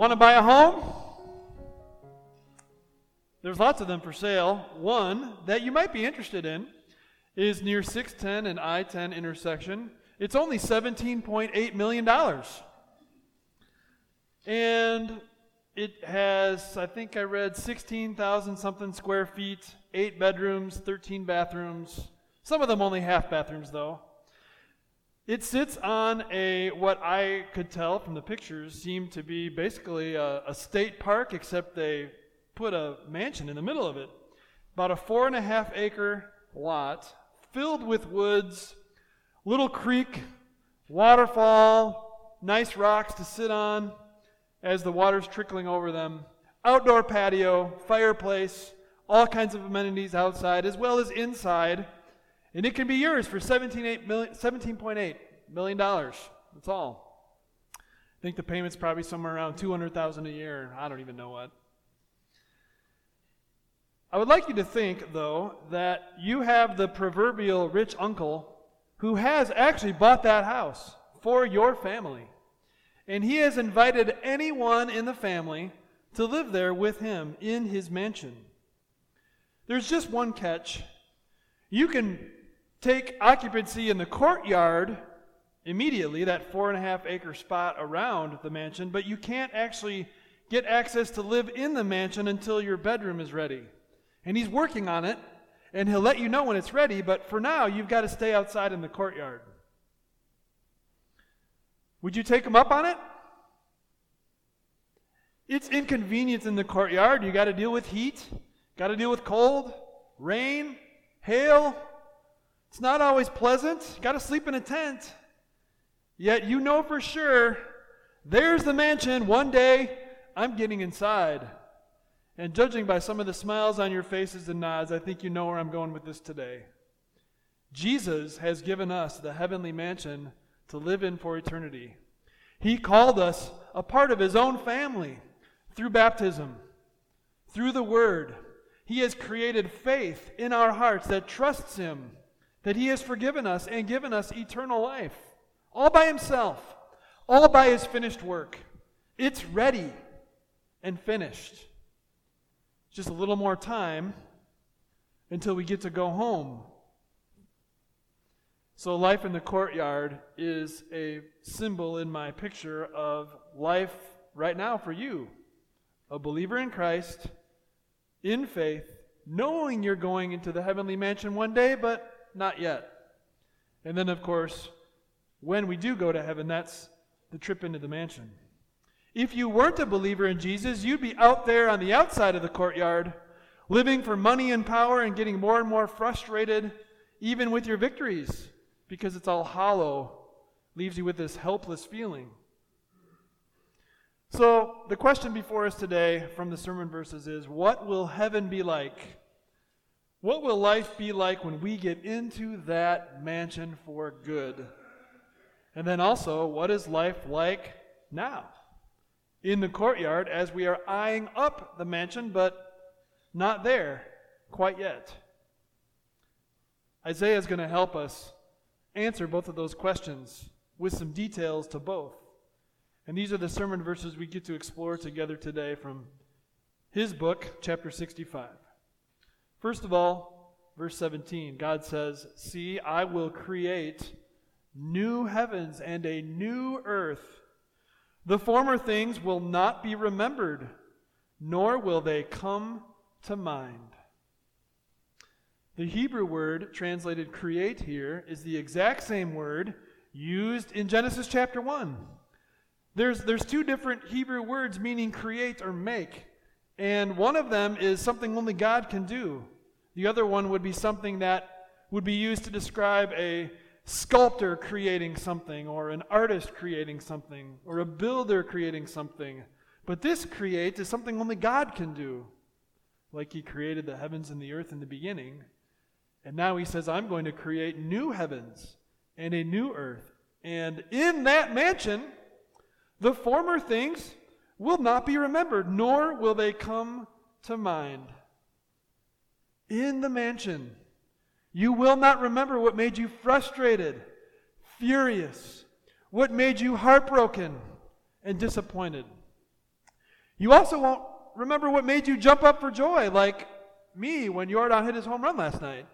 Want to buy a home? There's lots of them for sale. One that you might be interested in is near 610 and I 10 intersection. It's only $17.8 million. And it has, I think I read 16,000 something square feet, eight bedrooms, 13 bathrooms. Some of them only half bathrooms, though. It sits on a, what I could tell from the pictures, seemed to be basically a, a, state park, except they put a mansion in the middle of it. About a four and a half acre lot filled with woods, little creek, waterfall, nice rocks to sit on as the water's trickling over them, outdoor patio, fireplace, all kinds of amenities outside as well as inside and it can be yours for $17.8 million. That's all. I think the payment's probably somewhere around 200000 a year. I don't even know what. I would like you to think, though, that you have the proverbial rich uncle who has actually bought that house for your family. And he has invited anyone in the family to live there with him in his mansion. There's just one catch. You can take occupancy in the courtyard immediately, that four and a half acre spot around the mansion, but you can't actually get access to live in the mansion until your bedroom is ready. And he's working on it, and he'll let you know when it's ready, but for now, you've got to stay outside in the courtyard. Would you take him up on it? It's inconvenience in the courtyard. You got to deal with heat, got to deal with cold, rain, hail, it's not always pleasant. Got to sleep in a tent. Yet you know for sure there's the mansion. One day I'm getting inside. And judging by some of the smiles on your faces and nods, I think you know where I'm going with this today. Jesus has given us the heavenly mansion to live in for eternity. He called us a part of His own family through baptism, through the Word. He has created faith in our hearts that trusts Him that He has forgiven us and given us eternal life, all by Himself, all by His finished work. It's ready and finished. Just a little more time until we get to go home. So, life in the courtyard is a symbol in my picture of life right now for you. A believer in Christ, in faith, knowing you're going into the heavenly mansion one day, but not yet. And then, of course, when we do go to heaven, that's the trip into the mansion. If you weren't a believer in Jesus, you'd be out there on the outside of the courtyard, living for money and power and getting more and more frustrated, even with your victories, because it's all hollow, leaves you with this helpless feeling. So, the question before us today from the sermon verses is what will heaven be like? What will life be like when we get into that mansion for good? And then also, what is life like now? In the courtyard as we are eyeing up the mansion, but not there quite yet. Isaiah is going to help us answer both of those questions with some details to both. And these are the sermon verses we get to explore together today from his book, chapter 65. First of all, verse 17, God says, See, I will create new heavens and a new earth. The former things will not be remembered, nor will they come to mind. The Hebrew word translated create here is the exact same word used in Genesis chapter 1. There's, there's two different Hebrew words meaning create or make. And one of them is something only God can do. The other one would be something that would be used to describe a sculptor creating something, or an artist creating something, or a builder creating something. But this create is something only God can do. Like he created the heavens and the earth in the beginning. And now he says, I'm going to create new heavens and a new earth. And in that mansion, the former things will not be remembered, nor will they come to mind. In the mansion, you will not remember what made you frustrated, furious, what made you heartbroken and disappointed. You also won't remember what made you jump up for joy, like me when Jordan hit his home run last night.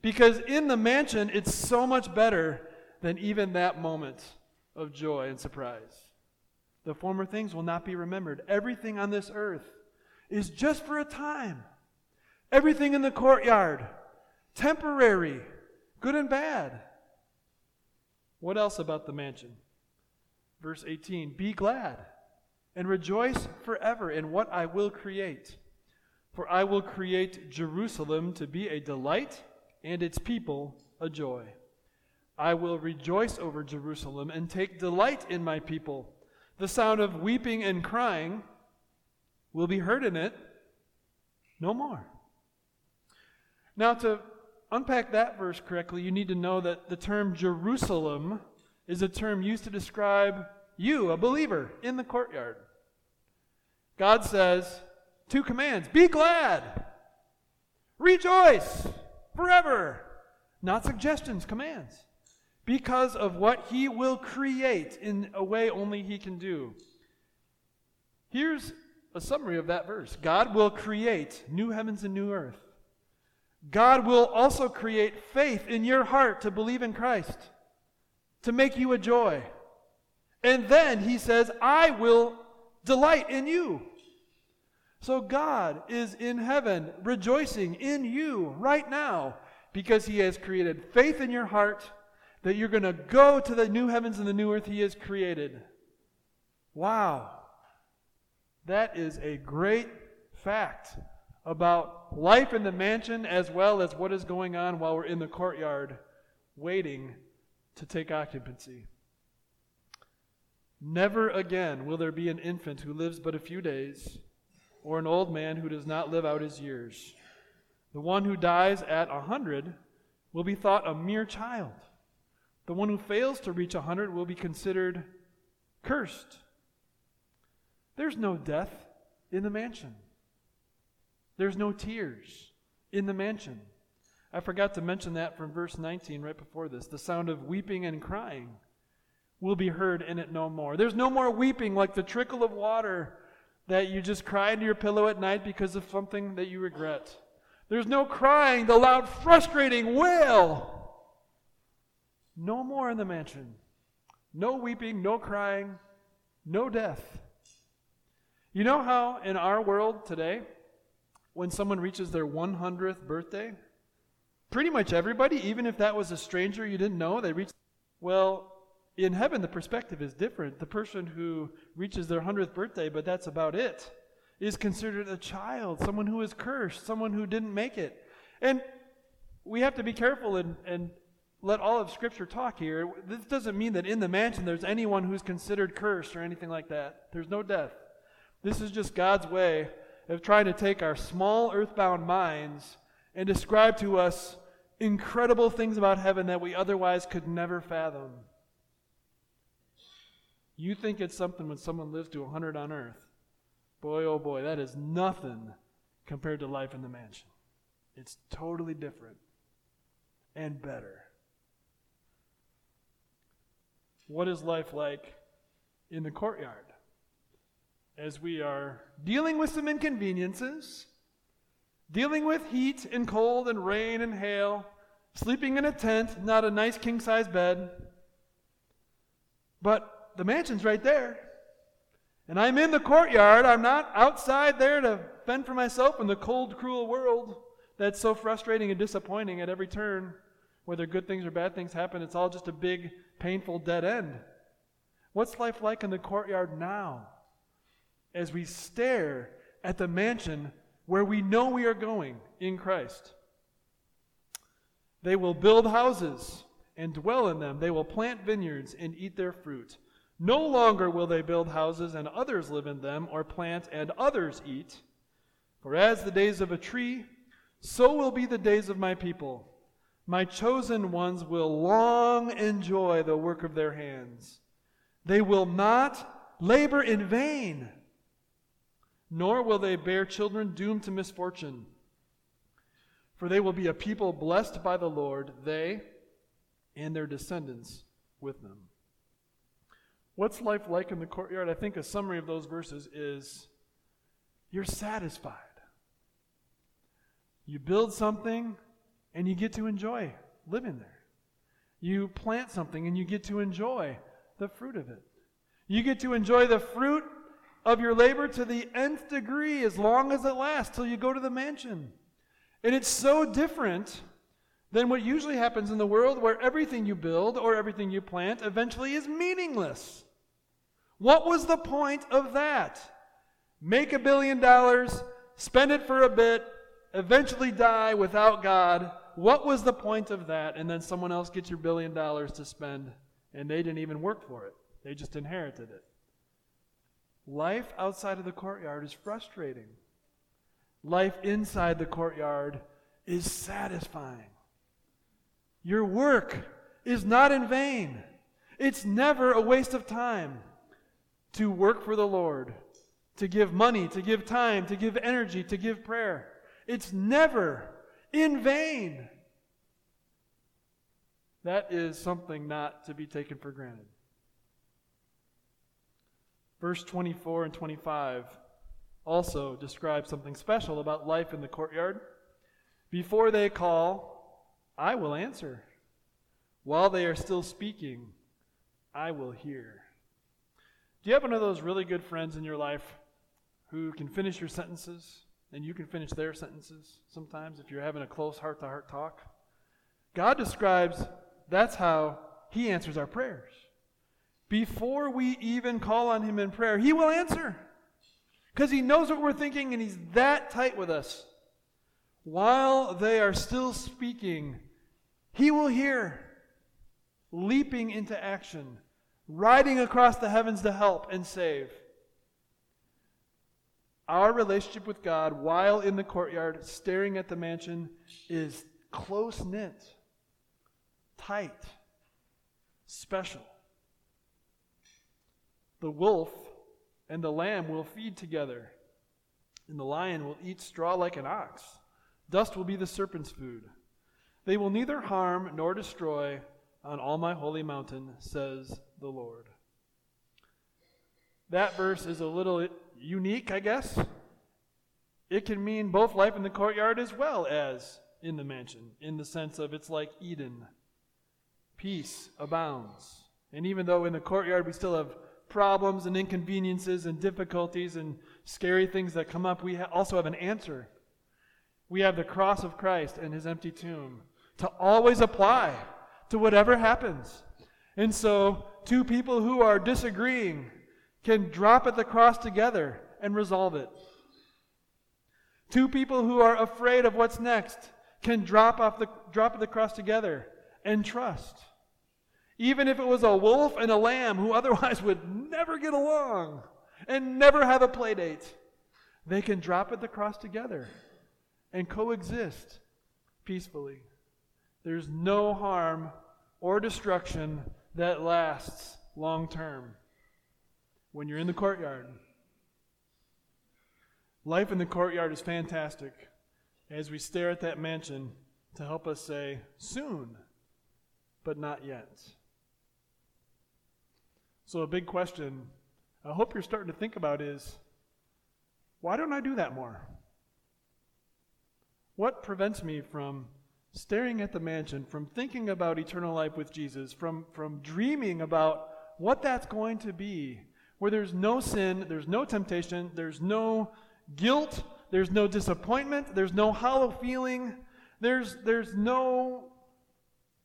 Because in the mansion, it's so much better than even that moment of joy and surprise. The former things will not be remembered. Everything on this earth is just for a time. Everything in the courtyard, temporary, good and bad. What else about the mansion? Verse 18 Be glad and rejoice forever in what I will create. For I will create Jerusalem to be a delight and its people a joy. I will rejoice over Jerusalem and take delight in my people. The sound of weeping and crying will be heard in it no more. Now, to unpack that verse correctly, you need to know that the term Jerusalem is a term used to describe you, a believer, in the courtyard. God says two commands be glad, rejoice forever. Not suggestions, commands. Because of what he will create in a way only he can do. Here's a summary of that verse God will create new heavens and new earth. God will also create faith in your heart to believe in Christ, to make you a joy. And then he says, I will delight in you. So God is in heaven rejoicing in you right now because he has created faith in your heart that you're going to go to the new heavens and the new earth he has created. Wow. That is a great fact about life in the mansion as well as what is going on while we're in the courtyard waiting to take occupancy. Never again will there be an infant who lives but a few days, or an old man who does not live out his years. The one who dies at a hundred will be thought a mere child. The one who fails to reach a hundred will be considered cursed. There's no death in the mansion. There's no tears in the mansion. I forgot to mention that from verse 19 right before this. The sound of weeping and crying will be heard in it no more. There's no more weeping like the trickle of water that you just cry into your pillow at night because of something that you regret. There's no crying, the loud, frustrating wail. No more in the mansion. No weeping, no crying, no death. You know how in our world today, when someone reaches their 100th birthday, pretty much everybody, even if that was a stranger you didn't know, they reach. Well, in heaven, the perspective is different. The person who reaches their 100th birthday, but that's about it, is considered a child, someone who is cursed, someone who didn't make it. And we have to be careful and, and let all of Scripture talk here. This doesn't mean that in the mansion there's anyone who's considered cursed or anything like that. There's no death. This is just God's way of trying to take our small earthbound minds and describe to us incredible things about heaven that we otherwise could never fathom. You think it's something when someone lives to 100 on earth. Boy, oh boy, that is nothing compared to life in the mansion. It's totally different and better. What is life like in the courtyard? as we are dealing with some inconveniences, dealing with heat and cold and rain and hail, sleeping in a tent, not a nice king size bed. But the mansion's right there. And I'm in the courtyard. I'm not outside there to fend for myself in the cold, cruel world that's so frustrating and disappointing at every turn. Whether good things or bad things happen, it's all just a big, painful dead end. What's life like in the courtyard now? as we stare at the mansion where we know we are going in Christ. They will build houses and dwell in them. They will plant vineyards and eat their fruit. No longer will they build houses and others live in them, or plant and others eat. For as the days of a tree, so will be the days of my people. My chosen ones will long enjoy the work of their hands. They will not labor in vain, nor will they bear children doomed to misfortune. For they will be a people blessed by the Lord, they and their descendants with them. What's life like in the courtyard? I think a summary of those verses is you're satisfied. You build something and you get to enjoy living there. You plant something and you get to enjoy the fruit of it. You get to enjoy the fruit of your labor to the nth degree as long as it lasts till you go to the mansion. And it's so different than what usually happens in the world where everything you build or everything you plant eventually is meaningless. What was the point of that? Make a billion dollars, spend it for a bit, eventually die without God. What was the point of that? And then someone else gets your billion dollars to spend, and they didn't even work for it, they just inherited it. Life outside of the courtyard is frustrating. Life inside the courtyard is satisfying. Your work is not in vain. It's never a waste of time to work for the Lord, to give money, to give time, to give energy, to give prayer. It's never in vain. That is something not to be taken for granted. Verse 24 and 25 also describe something special about life in the courtyard. Before they call, I will answer. While they are still speaking, I will hear. Do you have one of those really good friends in your life who can finish your sentences and you can finish their sentences sometimes if you're having a close heart to heart talk? God describes that's how He answers our prayers. Before we even call on Him in prayer, He will answer because He knows what we're thinking and He's that tight with us. While they are still speaking, he will hear, leaping into action, riding across the heavens to help and save. Our relationship with God while in the courtyard, staring at the mansion, is close knit, tight, special. The wolf and the lamb will feed together, and the lion will eat straw like an ox. Dust will be the serpent's food. They will neither harm nor destroy on all my holy mountain, says the Lord. That verse is a little unique, I guess. It can mean both life in the courtyard as well as in the mansion, in the sense of it's like Eden. Peace abounds. And even though in the courtyard we still have problems and inconveniences and difficulties and scary things that come up, we ha- also have an answer. We have the cross of Christ and his empty tomb to always apply to whatever happens. And so, two people who are disagreeing can drop at the cross together and resolve it. Two people who are afraid of what's next can drop off the drop at the cross together and trust. Even if it was a wolf and a lamb who otherwise would never get along and never have a play date, they can drop at the cross together and coexist peacefully. There's no harm or destruction that lasts long term when you're in the courtyard. Life in the courtyard is fantastic as we stare at that mansion to help us say, soon, but not yet. So, a big question I hope you're starting to think about is why don't I do that more? What prevents me from staring at the mansion, from thinking about eternal life with Jesus, from, from dreaming about what that's going to be, where there's no sin, there's no temptation, there's no guilt, there's no disappointment, there's no hollow feeling, there's, there's no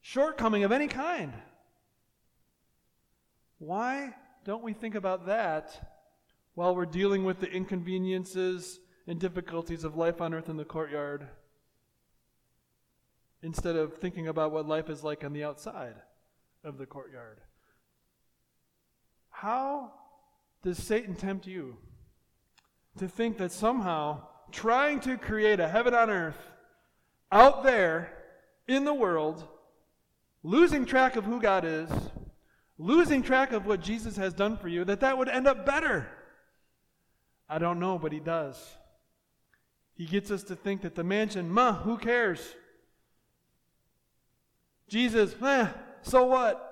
shortcoming of any kind. Why don't we think about that while we're dealing with the inconveniences and difficulties of life on earth in the courtyard? instead of thinking about what life is like on the outside of the courtyard. How does Satan tempt you to think that somehow trying to create a heaven on earth out there in the world, losing track of who God is, losing track of what Jesus has done for you, that that would end up better? I don't know, but he does. He gets us to think that the mansion, ma, who cares? Jesus, eh, so what?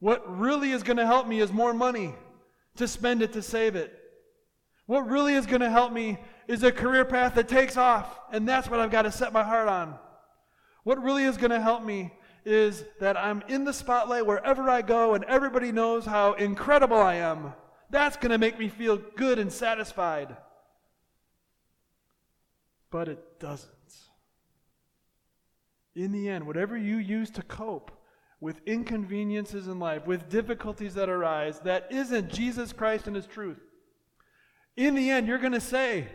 What really is going to help me is more money to spend it to save it. What really is going to help me is a career path that takes off, and that's what I've got to set my heart on. What really is going to help me is that I'm in the spotlight wherever I go and everybody knows how incredible I am. That's going to make me feel good and satisfied. But it doesn't. In the end, whatever you use to cope with inconveniences in life, with difficulties that arise, that isn't Jesus Christ and His truth, in the end, you're going to say,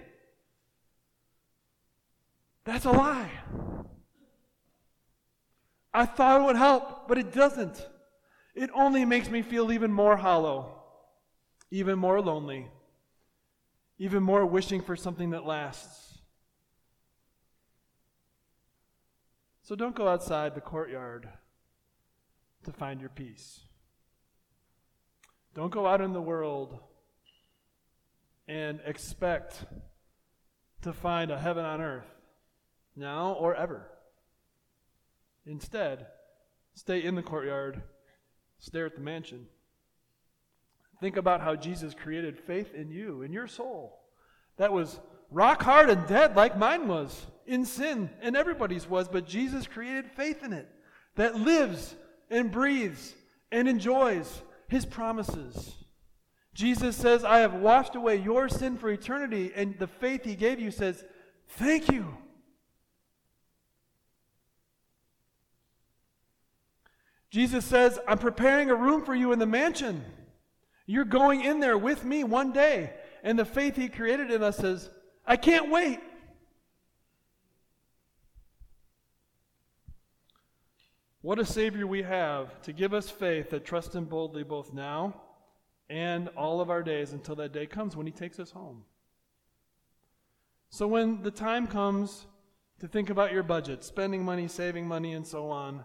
That's a lie. I thought it would help, but it doesn't. It only makes me feel even more hollow, even more lonely, even more wishing for something that lasts. So don't go outside the courtyard to find your peace. Don't go out in the world and expect to find a heaven on earth now or ever. Instead, stay in the courtyard, stare at the mansion. Think about how Jesus created faith in you, in your soul. That was rock hard and dead, like mine was, in sin, and everybody's was, but Jesus created faith in it that lives and breathes and enjoys his promises. Jesus says, I have washed away your sin for eternity, and the faith he gave you says, Thank you. Jesus says, I'm preparing a room for you in the mansion. You're going in there with me one day. And the faith he created in us says, I can't wait. What a Savior we have to give us faith that trusts Him boldly both now and all of our days until that day comes when He takes us home. So, when the time comes to think about your budget, spending money, saving money, and so on,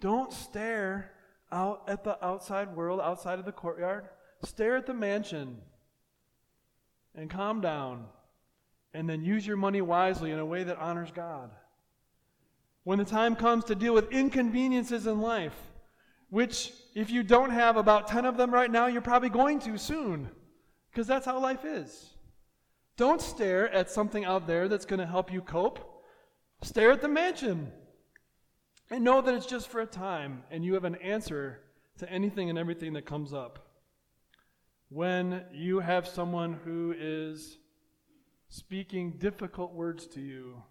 don't stare out at the outside world, outside of the courtyard. Stare at the mansion and calm down, and then use your money wisely in a way that honors God when the time comes to deal with inconveniences in life, which, if you don't have about 10 of them right now, you're probably going to soon, because that's how life is. Don't stare at something out there that's going to help you cope. Stare at the mansion and know that it's just for a time, and you have an answer to anything and everything that comes up. When you have someone who is speaking difficult words to you,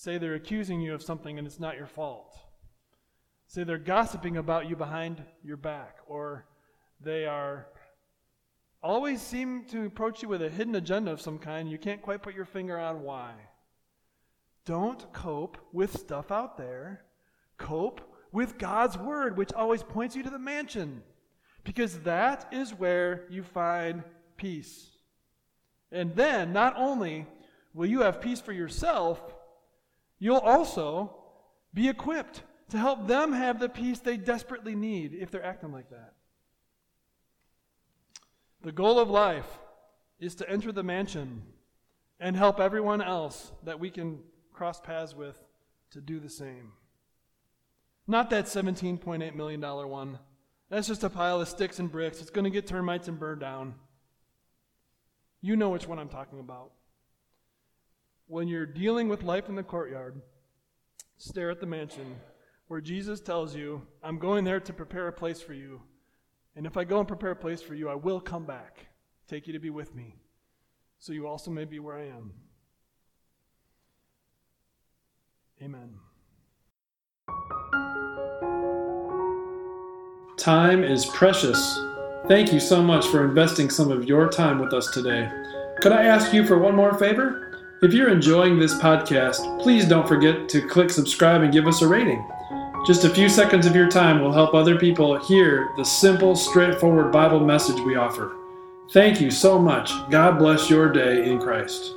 Say they're accusing you of something and it's not your fault. Say they're gossiping about you behind your back, or they are always seem to approach you with a hidden agenda of some kind. You can't quite put your finger on why. Don't cope with stuff out there. Cope with God's word, which always points you to the mansion, because that is where you find peace. And then, not only will you have peace for yourself, You'll also be equipped to help them have the peace they desperately need if they're acting like that. The goal of life is to enter the mansion and help everyone else that we can cross paths with to do the same. Not that $17.8 million one. That's just a pile of sticks and bricks. It's going to get termites and burn down. You know which one I'm talking about when you're dealing with life in the courtyard, stare at the mansion where Jesus tells you, I'm going there to prepare a place for you. And if I go and prepare a place for you, I will come back, take you to be with me, so you also may be where I am. Amen. Time is precious. Thank you so much for investing some of your time with us today. Could I ask you for one more favor? If you're enjoying this podcast, please don't forget to click subscribe and give us a rating. Just a few seconds of your time will help other people hear the simple, straightforward Bible message we offer. Thank you so much. God bless your day in Christ.